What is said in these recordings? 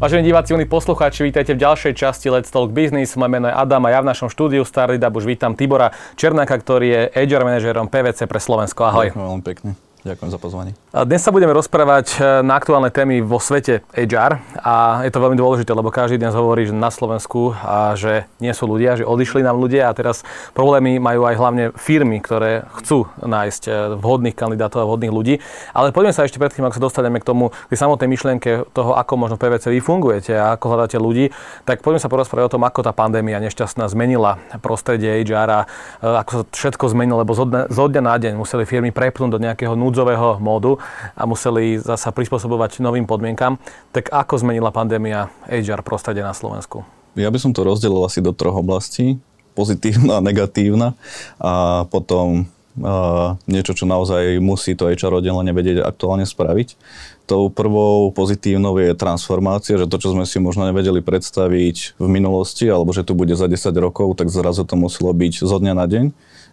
Vážení diváci, milí poslucháči, vítajte v ďalšej časti Let's Talk Business. Moje meno je Adam a ja v našom štúdiu Starlidab už vítam Tibora Černáka, ktorý je HR manažerom PVC pre Slovensko. Ahoj. Ďakujem veľmi pekne. Ďakujem za pozvanie. Dnes sa budeme rozprávať e, na aktuálne témy vo svete HR a je to veľmi dôležité, lebo každý dnes hovorí, že na Slovensku a že nie sú ľudia, že odišli nám ľudia a teraz problémy majú aj hlavne firmy, ktoré chcú nájsť e, vhodných kandidátov a vhodných ľudí. Ale poďme sa ešte predtým, ako sa dostaneme k tomu, k samotnej myšlienke toho, ako možno PVC vy fungujete a ako hľadáte ľudí, tak poďme sa porozprávať o tom, ako tá pandémia nešťastná zmenila prostredie HR a e, ako sa všetko zmenilo, lebo zo dňa na deň museli firmy prepnúť do nejakého núdzového módu a museli zasa prispôsobovať novým podmienkam. Tak ako zmenila pandémia HR prostredie na Slovensku? Ja by som to rozdelil asi do troch oblastí. Pozitívna, negatívna a potom uh, niečo, čo naozaj musí to HR oddelenie vedieť aktuálne spraviť. Tou prvou pozitívnou je transformácia, že to, čo sme si možno nevedeli predstaviť v minulosti, alebo že tu bude za 10 rokov, tak zrazu to muselo byť zo dňa na deň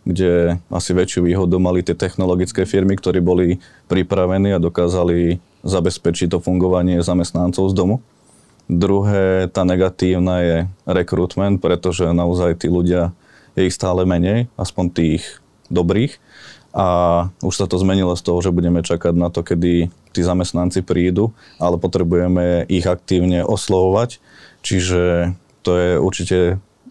kde asi väčšiu výhodu mali tie technologické firmy, ktorí boli pripravení a dokázali zabezpečiť to fungovanie zamestnancov z domu. Druhé, tá negatívna je rekrutment, pretože naozaj tí ľudia, je ich stále menej, aspoň tých dobrých. A už sa to zmenilo z toho, že budeme čakať na to, kedy tí zamestnanci prídu, ale potrebujeme ich aktívne oslovovať. Čiže to je určite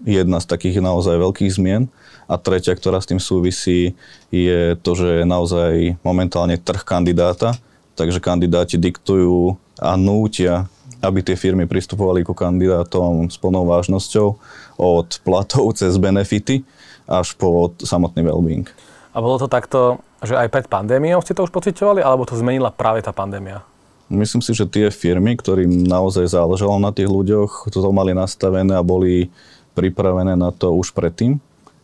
jedna z takých naozaj veľkých zmien. A tretia, ktorá s tým súvisí, je to, že je naozaj momentálne trh kandidáta, takže kandidáti diktujú a nútia, aby tie firmy pristupovali ku kandidátom s plnou vážnosťou od platov cez benefity až po samotný well-being. A bolo to takto, že aj pred pandémiou ste to už pocitovali, alebo to zmenila práve tá pandémia? Myslím si, že tie firmy, ktorým naozaj záležalo na tých ľuďoch, to mali nastavené a boli pripravené na to už predtým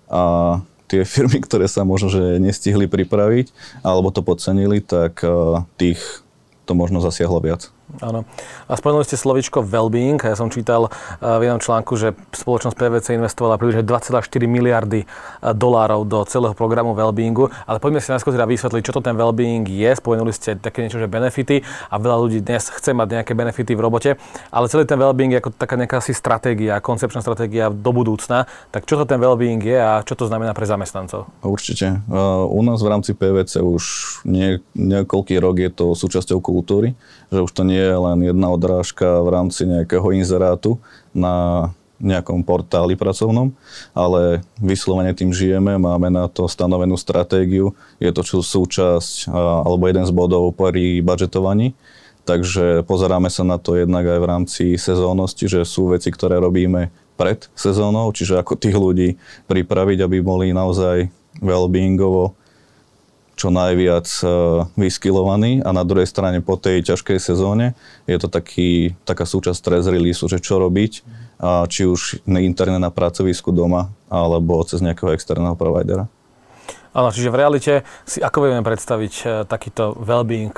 a tie firmy, ktoré sa možno, že nestihli pripraviť alebo to podcenili, tak eh, tých to možno zasiahlo viac. Áno. A spomenuli ste slovičko well-being. Ja som čítal eh, v jednom článku, že spoločnosť PVC investovala približne 2,4 miliardy eh, dolárov do celého programu well-beingu. Ale poďme si najskôr teda vysvetliť, čo to ten well-being je. Spomenuli ste také niečo, že benefity a veľa ľudí dnes chce mať nejaké benefity v robote. Ale celý ten well-being je ako taká nejaká asi stratégia, koncepčná stratégia do budúcna. Tak čo to ten well-being je a čo to znamená pre zamestnancov? Určite. Eh, u nás v rámci PVC už nie, niekoľký rok je to súčasťou kultúry, že už to nie je len jedna odrážka v rámci nejakého inzerátu na nejakom portáli pracovnom, ale vyslovene tým žijeme, máme na to stanovenú stratégiu, je to súčasť alebo jeden z bodov pri budžetovaní, takže pozeráme sa na to jednak aj v rámci sezónnosti, že sú veci, ktoré robíme pred sezónou, čiže ako tých ľudí pripraviť, aby boli naozaj well-beingovo čo najviac e, vyskilovaní a na druhej strane po tej ťažkej sezóne je to taký, taká súčasť stress release, že čo robiť, či už interne na pracovisku doma alebo cez nejakého externého providera. Áno, čiže v realite si ako vieme predstaviť uh, takýto well-being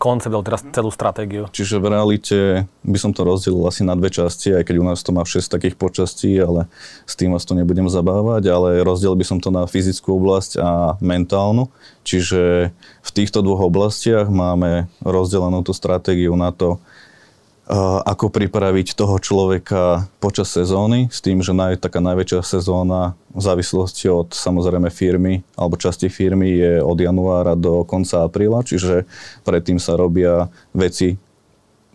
koncept, alebo teraz celú stratégiu? Čiže v realite by som to rozdelil asi na dve časti, aj keď u nás to má 6 takých počastí, ale s tým vás to nebudem zabávať, ale rozdiel by som to na fyzickú oblasť a mentálnu. Čiže v týchto dvoch oblastiach máme rozdelenú tú stratégiu na to, ako pripraviť toho človeka počas sezóny, s tým, že naj, taká najväčšia sezóna v závislosti od samozrejme firmy alebo časti firmy je od januára do konca apríla, čiže predtým sa robia veci,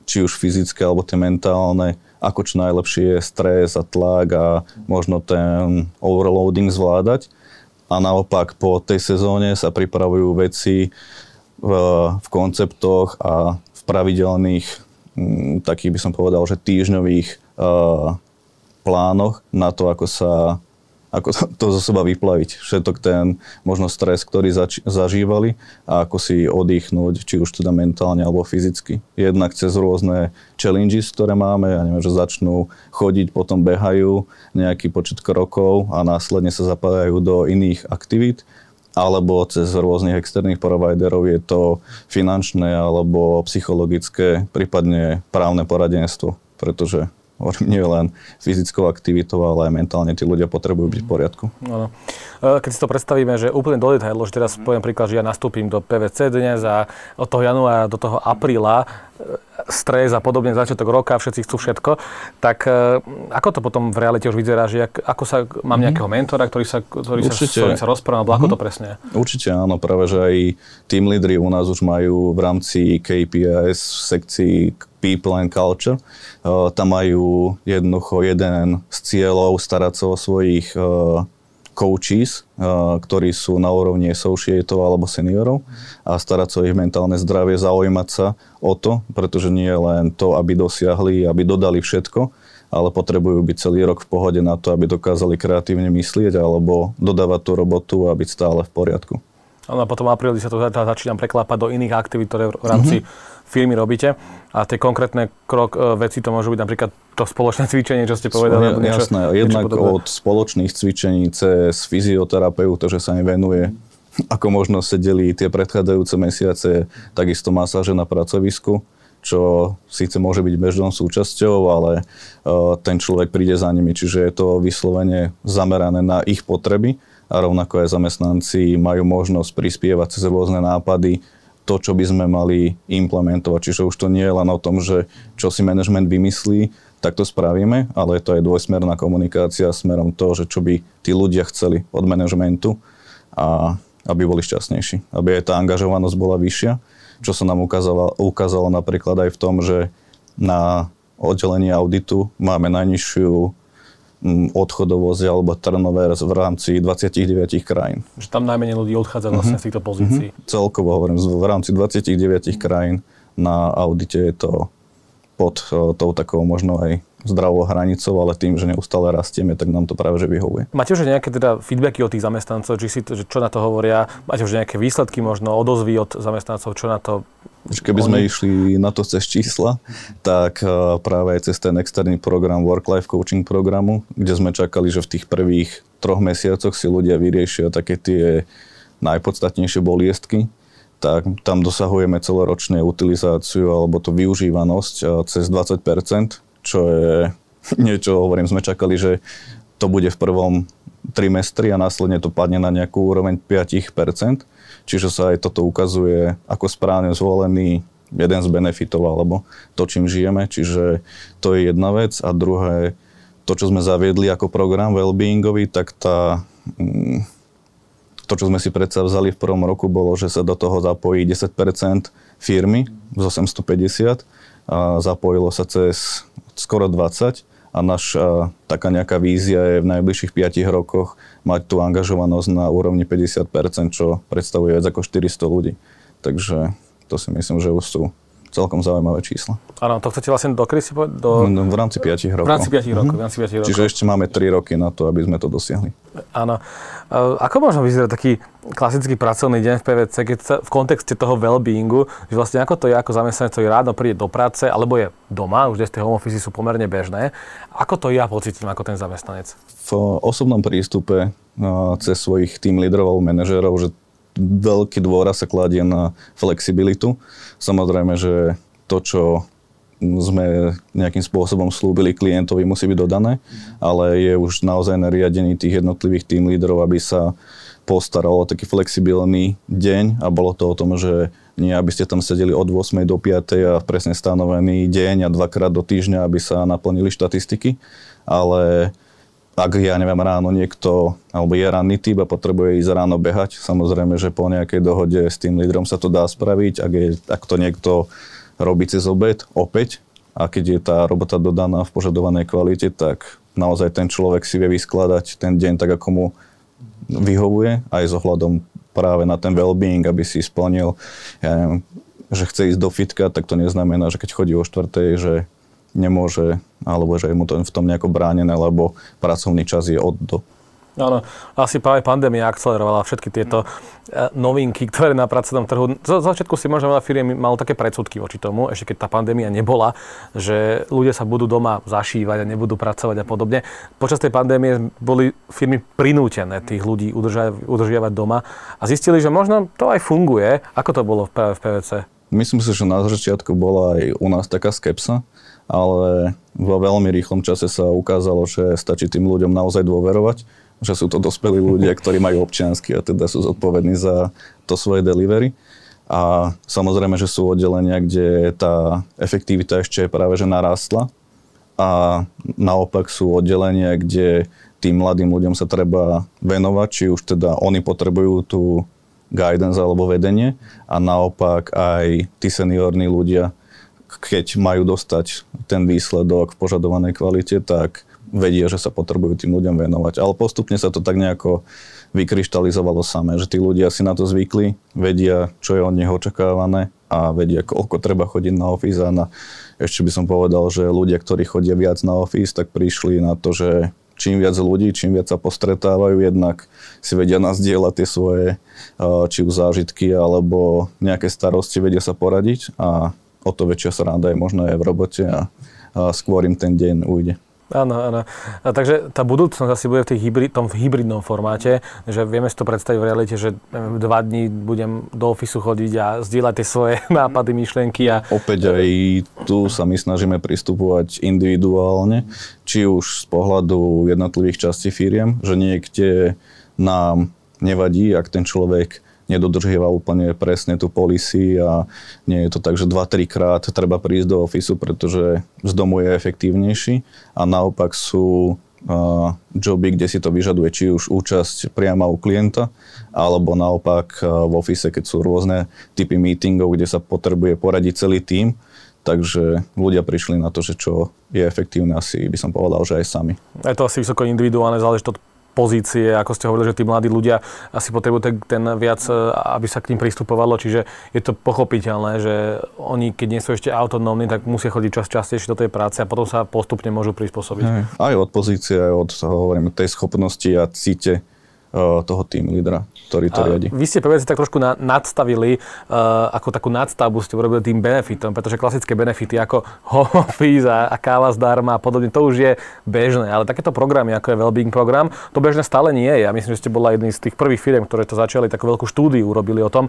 či už fyzické alebo tie mentálne, ako čo najlepšie je stres a tlak a možno ten overloading zvládať. A naopak po tej sezóne sa pripravujú veci v, v konceptoch a v pravidelných takých by som povedal, že týždňových uh, plánoch na to, ako sa ako to zo seba vyplaviť. Všetok ten možno stres, ktorý zač- zažívali a ako si oddychnúť, či už teda mentálne alebo fyzicky. Jednak cez rôzne challenges, ktoré máme, ja neviem, že začnú chodiť, potom behajú nejaký počet krokov a následne sa zapájajú do iných aktivít alebo cez rôznych externých providerov je to finančné alebo psychologické, prípadne právne poradenstvo, pretože hovorím, nie len fyzickou aktivitou, ale aj mentálne tí ľudia potrebujú byť v poriadku. Ano. E, keď si to predstavíme, že úplne do detailu, že teraz poviem príklad, že ja nastúpim do PVC dnes a od toho januára do toho apríla, stres a podobne, začiatok roka, všetci chcú všetko, tak e, ako to potom v realite už vyzerá, že ako sa, mám mhm. nejakého mentora, ktorý sa, ktorý Určite. sa, sa rozpráva, alebo ako to mhm. presne Určite áno, práve, že aj team lídry u nás už majú v rámci KPIs v sekcii People and Culture. Uh, tam majú jednoducho jeden z cieľov starať sa o svojich uh, coaches, ktorí sú na úrovni associatov alebo seniorov a starať sa o ich mentálne zdravie, zaujímať sa o to, pretože nie je len to, aby dosiahli, aby dodali všetko, ale potrebujú byť celý rok v pohode na to, aby dokázali kreatívne myslieť alebo dodávať tú robotu a byť stále v poriadku. A potom v apríli sa to začína preklápať do iných aktivít, ktoré v rámci mm-hmm. firmy robíte. A tie konkrétne krok, e, veci to môžu byť napríklad to spoločné cvičenie, čo ste povedali. Ja, jasné, jednak od spoločných cvičení cez fyzioterapeuta, že sa im venuje ako možno sedeli tie predchádzajúce mesiace, takisto masáže na pracovisku, čo síce môže byť bežnou súčasťou, ale uh, ten človek príde za nimi, čiže je to vyslovene zamerané na ich potreby a rovnako aj zamestnanci majú možnosť prispievať cez rôzne nápady to, čo by sme mali implementovať. Čiže už to nie je len o tom, že čo si management vymyslí, tak to spravíme, ale je to aj dvojsmerná komunikácia smerom to, že čo by tí ľudia chceli od manažmentu a aby boli šťastnejší, aby aj tá angažovanosť bola vyššia, čo sa nám ukázalo, ukázalo napríklad aj v tom, že na oddelení auditu máme najnižšiu odchodovosť alebo turnover v rámci 29 krajín. Že tam najmenej ľudí odchádza vlastne uh-huh. z týchto pozícií. Uh-huh. Celkovo hovorím, v rámci 29 krajín na audite je to pod uh, tou takou možno aj zdravou hranicou, ale tým, že neustále rastieme, tak nám to práve že vyhovuje. Máte už nejaké teda feedbacky od tých zamestnancov, či si, že čo na to hovoria? Máte už nejaké výsledky, možno odozvy od zamestnancov, čo na to Keby sme išli na to cez čísla, tak práve aj cez ten externý program Work-Life Coaching programu, kde sme čakali, že v tých prvých troch mesiacoch si ľudia vyriešia také tie najpodstatnejšie boliestky, tak tam dosahujeme celoročne utilizáciu alebo to využívanosť cez 20%, čo je niečo, hovorím, sme čakali, že to bude v prvom trimestri a následne to padne na nejakú úroveň 5%. Čiže sa aj toto ukazuje ako správne zvolený jeden z benefitov alebo to, čím žijeme. Čiže to je jedna vec. A druhé, to, čo sme zaviedli ako program wellbeingový, tak tá, mm, to, čo sme si predsa vzali v prvom roku, bolo, že sa do toho zapojí 10% firmy z 850 a zapojilo sa cez skoro 20 a naša taká nejaká vízia je v najbližších 5 rokoch mať tú angažovanosť na úrovni 50%, čo predstavuje viac ako 400 ľudí. Takže to si myslím, že už sú celkom zaujímavé čísla. Áno, to chcete vlastne dokedy si povedať? Do... No, v rámci 5 rokov. V rámci 5 rokov, mm-hmm. v rámci 5 rokov. Čiže ešte máme 3 roky na to, aby sme to dosiahli. Áno. Ako možno vyzerať taký klasický pracovný deň v PVC, keď sa v kontexte toho well-beingu, že vlastne ako to je ako zamestnanec, ktorý ráno príde do práce, alebo je doma, už dnes tie home office sú pomerne bežné. Ako to ja pocitím ako ten zamestnanec? V osobnom prístupe cez svojich tým lídrov manažérov, že veľký dôraz sa kladie na flexibilitu. Samozrejme, že to, čo sme nejakým spôsobom slúbili klientovi, musí byť dodané, ale je už naozaj na riadení tých jednotlivých tým lídrov, aby sa postaralo o taký flexibilný deň a bolo to o tom, že nie aby ste tam sedeli od 8 do 5 a presne stanovený deň a dvakrát do týždňa, aby sa naplnili štatistiky, ale ak ja neviem ráno niekto, alebo je ranný typ a potrebuje ísť ráno behať, samozrejme, že po nejakej dohode s tým lídrom sa to dá spraviť. Ak, je, ak to niekto robí cez obed, opäť, a keď je tá robota dodaná v požadovanej kvalite, tak naozaj ten človek si vie vyskladať ten deň tak, ako mu vyhovuje, aj s ohľadom práve na ten well-being, aby si splnil, ja neviem, že chce ísť do fitka, tak to neznamená, že keď chodí o štvrtej, že nemôže, alebo že je mu to v tom nejako bránené, lebo pracovný čas je od do. Áno, asi práve pandémia akcelerovala všetky tieto e, novinky, ktoré na pracovnom trhu... Z začiatku si možno veľa firiem malo také predsudky voči tomu, ešte keď tá pandémia nebola, že ľudia sa budú doma zašívať a nebudú pracovať a podobne. Počas tej pandémie boli firmy prinútené tých ľudí udržiavať doma a zistili, že možno to aj funguje. Ako to bolo práve v PVC? Myslím si, že na začiatku bola aj u nás taká skepsa, ale vo veľmi rýchlom čase sa ukázalo, že stačí tým ľuďom naozaj dôverovať, že sú to dospelí ľudia, ktorí majú občiansky a teda sú zodpovední za to svoje delivery. A samozrejme, že sú oddelenia, kde tá efektivita ešte práve že narastla a naopak sú oddelenia, kde tým mladým ľuďom sa treba venovať, či už teda oni potrebujú tú guidance alebo vedenie a naopak aj tí seniorní ľudia, keď majú dostať ten výsledok v požadovanej kvalite, tak vedia, že sa potrebujú tým ľuďom venovať. Ale postupne sa to tak nejako vykryštalizovalo samé, že tí ľudia si na to zvykli, vedia, čo je od nich očakávané a vedia, koľko treba chodiť na office a na, ešte by som povedal, že ľudia, ktorí chodia viac na office, tak prišli na to, že čím viac ľudí, čím viac sa postretávajú, jednak si vedia nazdieľať tie svoje či už zážitky alebo nejaké starosti, vedia sa poradiť a o to väčšia sa ráda je možno aj v robote a, a skôr im ten deň ujde. Áno, áno. A takže tá budúcnosť asi bude v tej hybrid, tom hybridnom formáte, že vieme si to predstaviť v realite, že dva dní budem do ofisu chodiť a zdieľať tie svoje nápady, myšlienky. A... Opäť aj tu sa my snažíme pristupovať individuálne, či už z pohľadu jednotlivých častí firiem, že niekde nám nevadí, ak ten človek nedodržiava úplne presne tú policy a nie je to tak, že 2-3 krát treba prísť do ofisu, pretože z domu je efektívnejší a naopak sú uh, joby, kde si to vyžaduje či už účasť priama u klienta, alebo naopak uh, v ofise, keď sú rôzne typy meetingov, kde sa potrebuje poradiť celý tím, takže ľudia prišli na to, že čo je efektívne, asi by som povedal, že aj sami. Je to asi vysoko individuálne, záleží to pozície, ako ste hovorili, že tí mladí ľudia asi potrebujú ten, ten viac, e, aby sa k ním pristupovalo, čiže je to pochopiteľné, že oni, keď nie sú ešte autonómni, tak musia chodiť čas častejšie do tej práce a potom sa postupne môžu prispôsobiť. Aj od pozície, aj od hovorím, tej schopnosti a cíte Eh, toho tým lídra, ktorý to riadi. Vy ste PVC tak trošku na, nadstavili, uh, ako takú nadstavbu ste urobili tým benefitom, pretože klasické benefity ako home office a, a káva zdarma a podobne, to už je bežné, ale takéto programy, ako je Wellbeing program, to bežné stále nie je. Ja myslím, že ste bola jedný z tých prvých firm, ktoré to začali, takú veľkú štúdiu urobili o tom.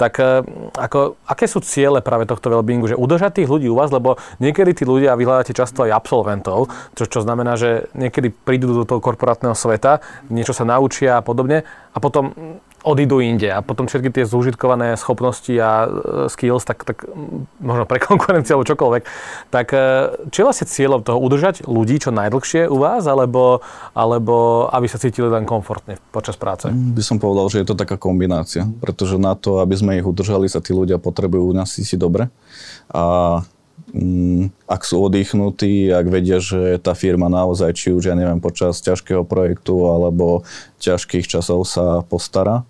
Tak uh, ako, aké sú ciele práve tohto Wellbeingu, že udržať tých ľudí u vás, lebo niekedy tí ľudia vyhľadáte často aj absolventov, čo, čo znamená, že niekedy prídu do toho korporátneho sveta, niečo sa naučia a podobne a potom odídu inde. A potom všetky tie zúžitkované schopnosti a e, skills, tak, tak možno pre konkurenciu alebo čokoľvek, tak e, čo je vlastne cieľom toho? Udržať ľudí čo najdlhšie u vás, alebo, alebo aby sa cítili len komfortne počas práce? By som povedal, že je to taká kombinácia, pretože na to, aby sme ich udržali, sa tí ľudia potrebujú nás si dobre. A Mm, ak sú oddychnutí, ak vedia, že tá firma naozaj, či už, ja neviem, počas ťažkého projektu alebo ťažkých časov sa postará,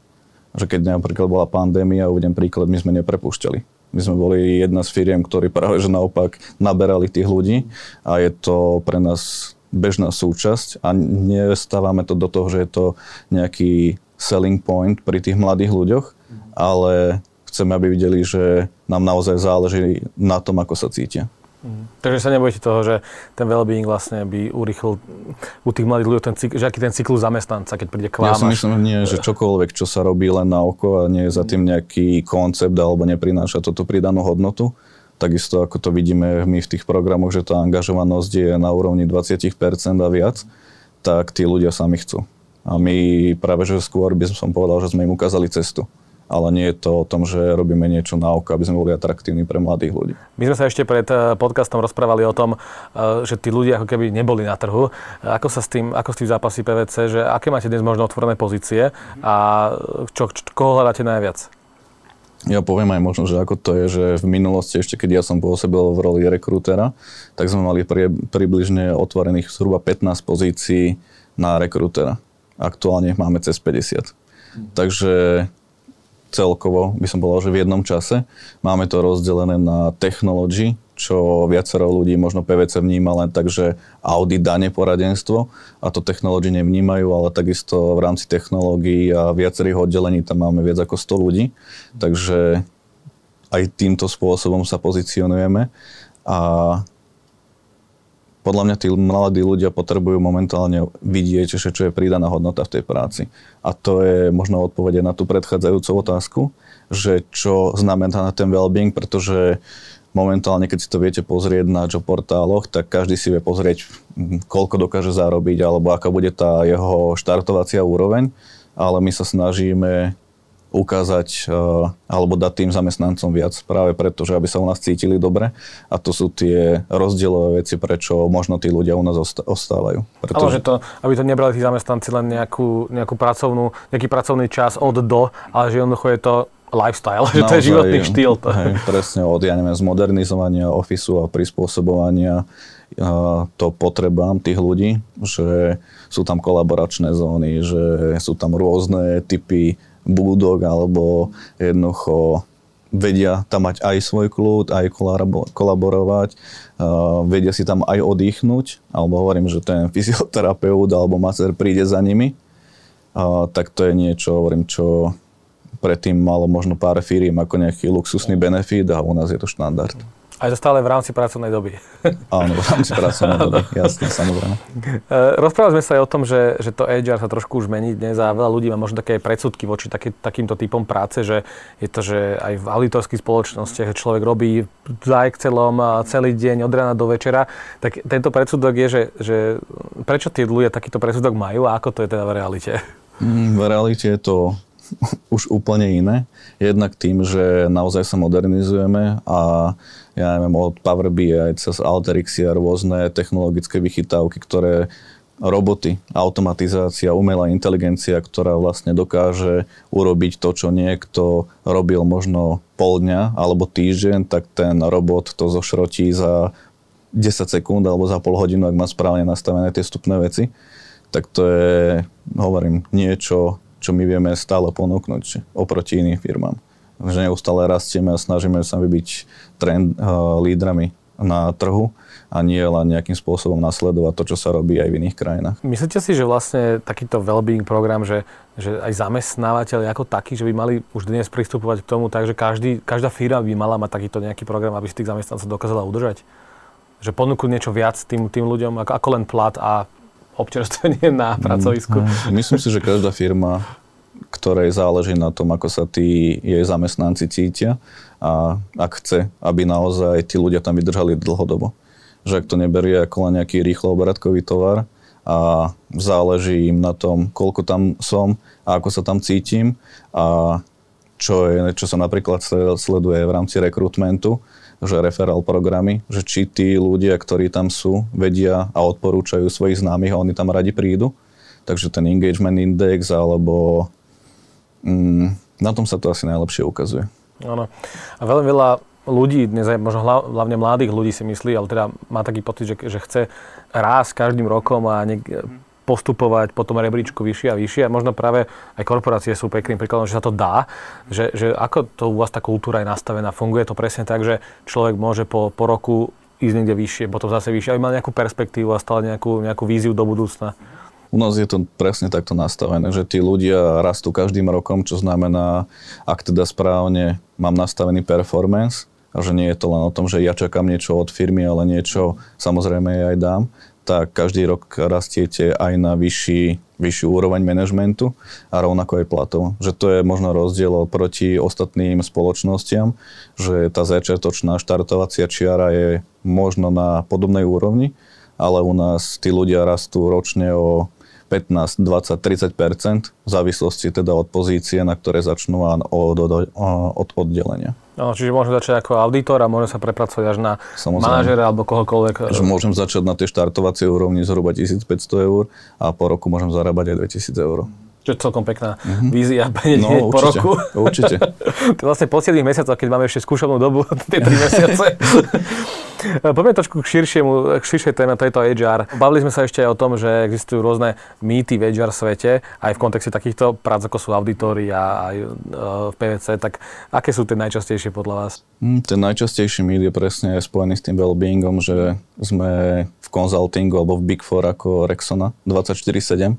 že keď napríklad bola pandémia, uvedem príklad, my sme neprepúšťali. My sme boli jedna z firiem, ktorí práve že naopak naberali tých ľudí a je to pre nás bežná súčasť a nestávame to do toho, že je to nejaký selling point pri tých mladých ľuďoch, ale chceme, aby videli, že nám naozaj záleží na tom, ako sa cítia. Mm. Takže sa nebojte toho, že ten well-being vlastne by urýchlil u tých mladých ľudí, ten že aký ten cyklus zamestnanca, keď príde k vám. Ja si myslím, nie, že čokoľvek, čo sa robí len na oko a nie je za tým nejaký koncept alebo neprináša toto pridanú hodnotu. Takisto ako to vidíme my v tých programoch, že tá angažovanosť je na úrovni 20% a viac, tak tí ľudia sami chcú. A my práve, že skôr by som povedal, že sme im ukázali cestu ale nie je to o tom, že robíme niečo na oko, aby sme boli atraktívni pre mladých ľudí. My sme sa ešte pred eh, podcastom rozprávali o tom, eh, že tí ľudia ako keby neboli na trhu. Ako sa s tým, ako s tým zápasí PVC, že aké máte dnes možno otvorené pozície a čo, čo, koho hľadáte najviac? Ja poviem aj možno, že ako to je, že v minulosti, ešte keď ja som pôsobil v roli rekrútera, tak sme mali pri, približne otvorených zhruba 15 pozícií na rekrútera. Aktuálne máme cez 50. Takže celkovo, by som povedal, že v jednom čase. Máme to rozdelené na technology, čo viacero ľudí možno PVC vníma len tak, že audit, dane, poradenstvo a to technology nevnímajú, ale takisto v rámci technológií a viacerých oddelení tam máme viac ako 100 ľudí, takže aj týmto spôsobom sa pozicionujeme a podľa mňa tí mladí ľudia potrebujú momentálne vidieť, že čo je pridaná hodnota v tej práci. A to je možno odpovede na tú predchádzajúcu otázku, že čo znamená ten well-being, pretože momentálne, keď si to viete pozrieť na job portáloch, tak každý si vie pozrieť, koľko dokáže zarobiť, alebo aká bude tá jeho štartovacia úroveň, ale my sa snažíme ukázať alebo dať tým zamestnancom viac práve preto, že aby sa u nás cítili dobre a to sú tie rozdielové veci, prečo možno tí ľudia u nás ostávajú. Pretože... Ale že to, aby to nebrali tí zamestnanci len nejakú, nejakú pracovnú, nejaký pracovný čas od do, ale že jednoducho je to lifestyle, Naozaj, že to je životný štýl. To. Hej, presne od, ja neviem, zmodernizovania ofisu a prispôsobovania to potrebám tých ľudí, že sú tam kolaboračné zóny, že sú tam rôzne typy budok alebo jednoducho vedia tam mať aj svoj kľud, aj kolaborovať, vedia si tam aj oddychnúť, alebo hovorím, že ten fyzioterapeut alebo maser príde za nimi, tak to je niečo, hovorím, čo predtým malo možno pár firiem ako nejaký luxusný benefit a u nás je to štandard. Aj to stále v rámci pracovnej doby. Áno, v rámci pracovnej doby, jasne, samozrejme. E, rozprávali sme sa aj o tom, že, že to HR sa trošku už mení dnes a veľa ľudí má možno také predsudky voči taký, takýmto typom práce, že je to, že aj v auditorských spoločnostiach človek robí za Excelom celý deň od rána do večera, tak tento predsudok je, že, že prečo tí ľudia takýto predsudok majú a ako to je teda v realite? Mm, v realite je to už úplne iné. Jednak tým, že naozaj sa modernizujeme a ja neviem, od Power BI cez Alteryxia rôzne technologické vychytávky, ktoré roboty, automatizácia, umelá inteligencia, ktorá vlastne dokáže urobiť to, čo niekto robil možno pol dňa alebo týždeň, tak ten robot to zošrotí za 10 sekúnd alebo za pol hodinu, ak má správne nastavené tie vstupné veci. Tak to je, hovorím, niečo, čo my vieme stále ponúknuť oproti iným firmám. Že neustále rastieme a snažíme sa byť trend, uh, lídrami na trhu a nie len nejakým spôsobom nasledovať to, čo sa robí aj v iných krajinách. Myslíte si, že vlastne takýto well-being program, že, že aj zamestnávateľi ako takí, že by mali už dnes pristupovať k tomu tak, že každý, každá firma by mala mať takýto nejaký program, aby si tých zamestnancov dokázala udržať? Že ponúknuť niečo viac tým, tým ľuďom ako, ako len plat a občerstvenie na mm, pracovisku. Mm, myslím si, že každá firma, ktorej záleží na tom, ako sa tí jej zamestnanci cítia a ak chce, aby naozaj tí ľudia tam vydržali dlhodobo. Že ak to neberie ako len nejaký rýchlo obratkový tovar a záleží im na tom, koľko tam som a ako sa tam cítim a čo, je, čo sa napríklad sleduje v rámci rekrutmentu, že referál programy, že či tí ľudia, ktorí tam sú, vedia a odporúčajú svojich známych a oni tam radi prídu. Takže ten engagement index alebo mm, na tom sa to asi najlepšie ukazuje. Áno. A veľmi veľa ľudí, dnes aj možno hlavne mladých ľudí si myslí, ale teda má taký pocit, že, že chce rásť každým rokom a niek- postupovať po tom rebríčku vyššie a vyššie. A možno práve aj korporácie sú pekným príkladom, že sa to dá. Že, že ako to u vás tá kultúra je nastavená? Funguje to presne tak, že človek môže po, po roku ísť niekde vyššie, potom zase vyššie, aby mal nejakú perspektívu a stále nejakú, nejakú víziu do budúcna? U nás je to presne takto nastavené, že tí ľudia rastú každým rokom, čo znamená, ak teda správne mám nastavený performance, a že nie je to len o tom, že ja čakám niečo od firmy, ale niečo samozrejme ja aj dám, tak každý rok rastiete aj na vyšší, vyššiu úroveň manažmentu a rovnako aj platov. Že to je možno rozdiel proti ostatným spoločnostiam, že tá začiatočná štartovacia čiara je možno na podobnej úrovni, ale u nás tí ľudia rastú ročne o 15, 20, 30 v závislosti teda od pozície, na ktoré začnú a od, od, od oddelenia. No, čiže môžem začať ako auditor a môžem sa prepracovať až na Samozrejme. manažera alebo kohokoľvek. Že môžem začať na tej štartovacej úrovni zhruba 1500 eur a po roku môžem zarábať aj 2000 eur. Čo je celkom pekná mm-hmm. vízia no, po roku. Určite. to vlastne po 7 mesiacoch, keď máme ešte skúšovnú dobu, tie 3 mesiace. Poďme trošku k, širšiemu, k širšej téme, to je to HR. Bavili sme sa ešte aj o tom, že existujú rôzne mýty v HR svete, aj v kontexte takýchto prác, ako sú auditory a aj e, v PVC, tak aké sú tie najčastejšie podľa vás? Mm, ten najčastejší mýt je presne spojený s tým well-beingom, že sme v konzultingu alebo v Big Four ako Rexona 24-7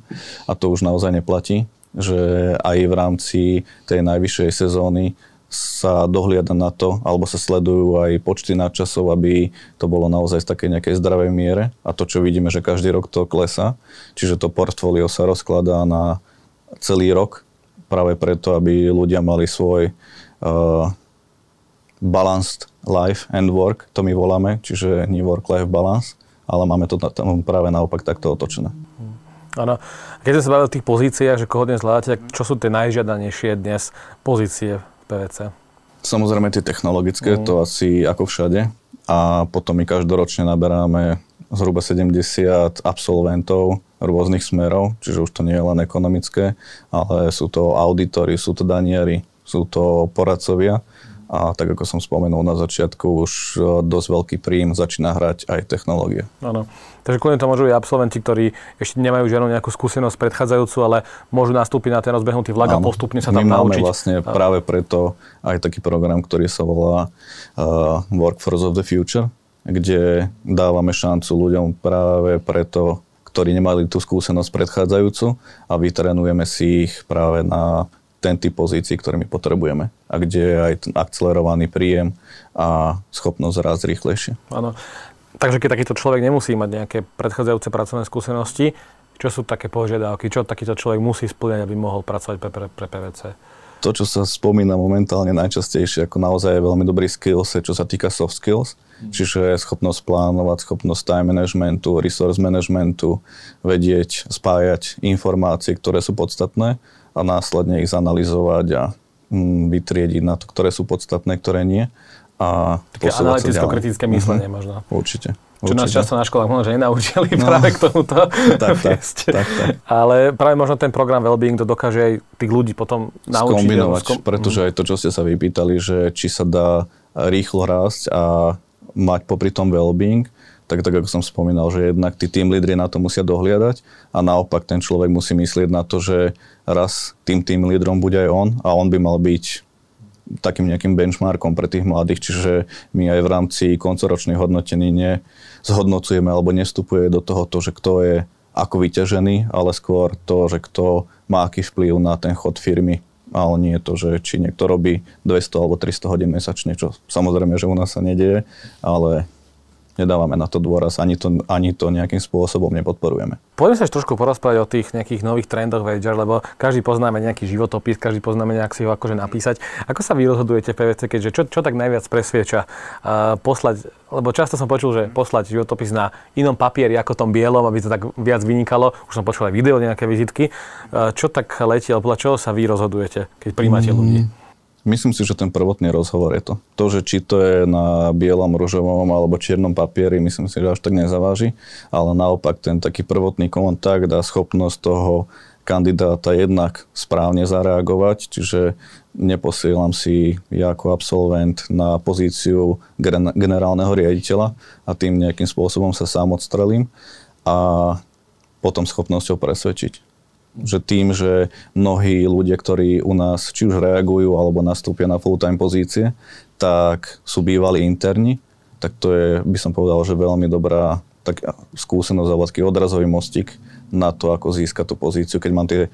a to už naozaj neplatí že aj v rámci tej najvyššej sezóny sa dohliada na to, alebo sa sledujú aj počty nadčasov, aby to bolo naozaj z takej nejakej zdravej miere. A to, čo vidíme, že každý rok to klesá. Čiže to portfólio sa rozkladá na celý rok, práve preto, aby ľudia mali svoj uh, balanced life and work, to my voláme, čiže nie work-life balance, ale máme to tam práve naopak takto otočené. Áno. Keď sme sa bavili o tých pozíciách, že koho dnes hľadáte, čo sú tie najžiadanejšie dnes pozície PVC? Samozrejme tie technologické, mm. to asi ako všade. A potom my každoročne naberáme zhruba 70 absolventov rôznych smerov, čiže už to nie je len ekonomické, ale sú to auditory, sú to danieri, sú to poradcovia a tak ako som spomenul na začiatku, už e, dosť veľký príjm začína hrať aj technológie. Áno. Takže kľudne to môžu byť absolventi, ktorí ešte nemajú žiadnu nejakú skúsenosť predchádzajúcu, ale môžu nastúpiť na ten rozbehnutý vlak a postupne sa tam My naučiť. máme vlastne práve preto aj taký program, ktorý sa volá uh, Workforce of the Future, kde dávame šancu ľuďom práve preto, ktorí nemali tú skúsenosť predchádzajúcu a vytrenujeme si ich práve na ten typ pozícií, ktoré my potrebujeme a kde je aj ten akcelerovaný príjem a schopnosť rásť rýchlejšie. Áno. Takže keď takýto človek nemusí mať nejaké predchádzajúce pracovné skúsenosti, čo sú také požiadavky, čo takýto človek musí splňať, aby mohol pracovať pre, pre, pre PVC? To, čo sa spomína momentálne najčastejšie, ako naozaj je veľmi dobrý skills, čo sa týka soft skills, mm. čiže schopnosť plánovať, schopnosť time managementu, resource managementu, vedieť, spájať informácie, ktoré sú podstatné a následne ich zanalizovať a mm, vytriediť na to, ktoré sú podstatné, ktoré nie. A Také analyticko-kritické myslenie mm-hmm. možno. Určite. Čo nás často na školách možno, že nenaučili no, práve k tomuto tak, tak, tak, tak. Ale práve možno ten program Wellbeing to dokáže aj tých ľudí potom naučiť. Skombinovať, skom... pretože mhm. aj to, čo ste sa vypýtali, že či sa dá rýchlo rásť a mať popri tom Wellbeing, tak, tak ako som spomínal, že jednak tí tým lídry na to musia dohliadať a naopak ten človek musí myslieť na to, že raz tým tým lídrom bude aj on a on by mal byť takým nejakým benchmarkom pre tých mladých, čiže my aj v rámci koncoročných hodnotení nezhodnocujeme alebo nestupuje do toho to, že kto je ako vyťažený, ale skôr to, že kto má aký vplyv na ten chod firmy. Ale nie je to, že či niekto robí 200 alebo 300 hodín mesačne, čo samozrejme, že u nás sa nedieje, ale nedávame na to dôraz, ani to, ani to nejakým spôsobom nepodporujeme. Poďme sa trošku porozprávať o tých nejakých nových trendoch HR, lebo každý poznáme nejaký životopis, každý poznáme nejak si ho akože napísať. Ako sa vy rozhodujete PVC, keďže čo, čo tak najviac presvieča uh, poslať, lebo často som počul, že poslať životopis na inom papieri ako tom bielom, aby to tak viac vynikalo. Už som počul aj video, nejaké vizitky. Uh, čo tak letí, alebo čoho sa vy rozhodujete, keď príjmate mm. ľudí? Myslím si, že ten prvotný rozhovor je to. To, že či to je na bielom, ružovom alebo čiernom papieri, myslím si, že až tak nezaváži, ale naopak ten taký prvotný kontakt a schopnosť toho kandidáta jednak správne zareagovať, čiže neposielam si ja ako absolvent na pozíciu generálneho riaditeľa a tým nejakým spôsobom sa sám odstrelím a potom schopnosťou presvedčiť že tým, že mnohí ľudia, ktorí u nás či už reagujú alebo nastúpia na full-time pozície, tak sú bývali interni, tak to je, by som povedal, že veľmi dobrá tak skúsenosť alebo taký odrazový mostík na to, ako získať tú pozíciu, keď mám tie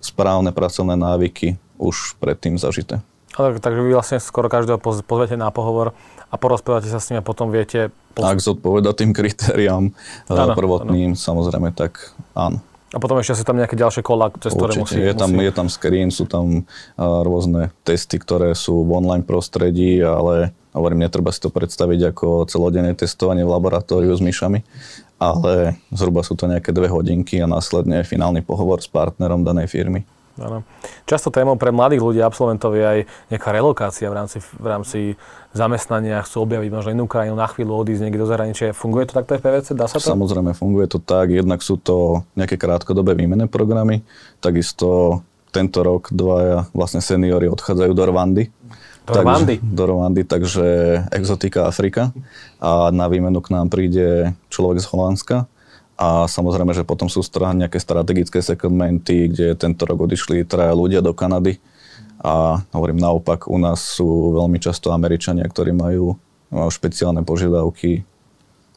správne pracovné návyky už predtým zažité. Takže vy vlastne skoro každého pozvete na pohovor a porozprávate sa s ním a potom viete... Ak zodpoveda tým kritériám ano, prvotným, ano. samozrejme, tak áno. A potom ešte sú tam nejaké ďalšie kola, cez ktoré musí... Je tam, musí... je tam screen, sú tam rôzne testy, ktoré sú v online prostredí, ale hovorím, netreba si to predstaviť ako celodenné testovanie v laboratóriu s myšami, ale zhruba sú to nejaké dve hodinky a následne finálny pohovor s partnerom danej firmy. Áno. Často témou pre mladých ľudí, absolventov je aj nejaká relokácia v rámci, v rámci zamestnania, chcú objaviť možno inú krajinu, na chvíľu odísť niekde do zahraničia. Funguje to takto v PVC? Dá sa to? Samozrejme, funguje to tak. Jednak sú to nejaké krátkodobé výmené programy. Takisto tento rok dvaja vlastne seniori odchádzajú do Rwandy. Do Rwandy? do Rwandy, takže exotika Afrika. A na výmenu k nám príde človek z Holandska a samozrejme, že potom sú nejaké strategické segmenty, kde tento rok odišli traja ľudia do Kanady. A hovorím naopak, u nás sú veľmi často Američania, ktorí majú, majú špeciálne požiadavky.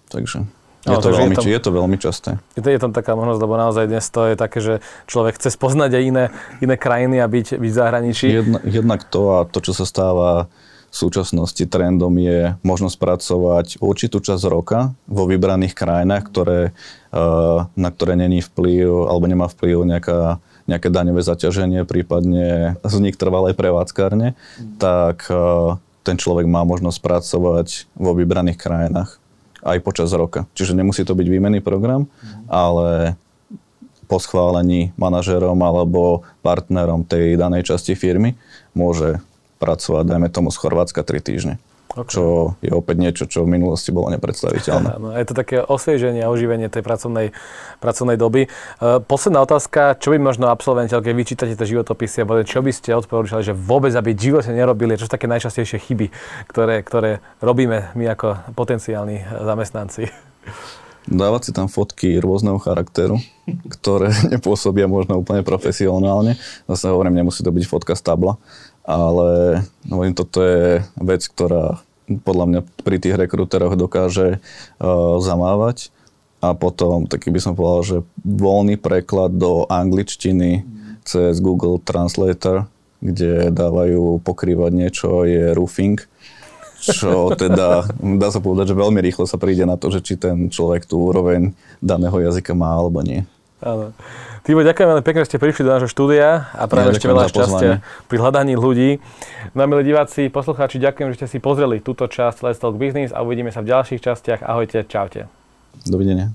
Takže je, no, to veľmi, je, to, je to veľmi časté. Je to, je to taká možnosť, lebo naozaj dnes to je také, že človek chce spoznať aj iné, iné krajiny a byť, byť v zahraničí. Jedna, jednak to a to, čo sa stáva v súčasnosti trendom je možnosť pracovať určitú časť roka vo vybraných krajinách, ktoré, eh, na ktoré není vplyv alebo nemá vplyv nejaká, nejaké daňové zaťaženie, prípadne vznik trvalej prevádzkárne, mm. tak eh, ten človek má možnosť pracovať vo vybraných krajinách aj počas roka. Čiže nemusí to byť výmenný program, mm. ale po schválení manažerom alebo partnerom tej danej časti firmy môže pracovať, dajme tomu z Chorvátska 3 týždne. Okay. Čo je opäť niečo, čo v minulosti bolo nepredstaviteľné. No, je to také osvieženie a oživenie tej pracovnej, pracovnej doby. Uh, posledná otázka, čo by možno absolventi, keď vyčítate tie životopisy, alebo čo by ste odporúčali, že vôbec, aby v živote nerobili, čo sú také najčastejšie chyby, ktoré, ktoré robíme my ako potenciálni zamestnanci? dávať si tam fotky rôzneho charakteru, ktoré nepôsobia možno úplne profesionálne. Zase hovorím, nemusí to byť fotka z tabla, ale no, toto je vec, ktorá podľa mňa pri tých rekruteroch dokáže uh, zamávať. A potom, taký by som povedal, že voľný preklad do angličtiny cez Google Translator, kde dávajú pokrývať niečo, je roofing čo teda dá sa povedať, že veľmi rýchlo sa príde na to, že či ten človek tú úroveň daného jazyka má alebo nie. Áno. Tibo, ďakujem veľmi pekne, že ste prišli do nášho štúdia a práve ja, ešte veľa šťastia pri hľadaní ľudí. No a milí diváci, poslucháči, ďakujem, že ste si pozreli túto časť Let's Talk Business a uvidíme sa v ďalších častiach. Ahojte, čaute. Dovidenia.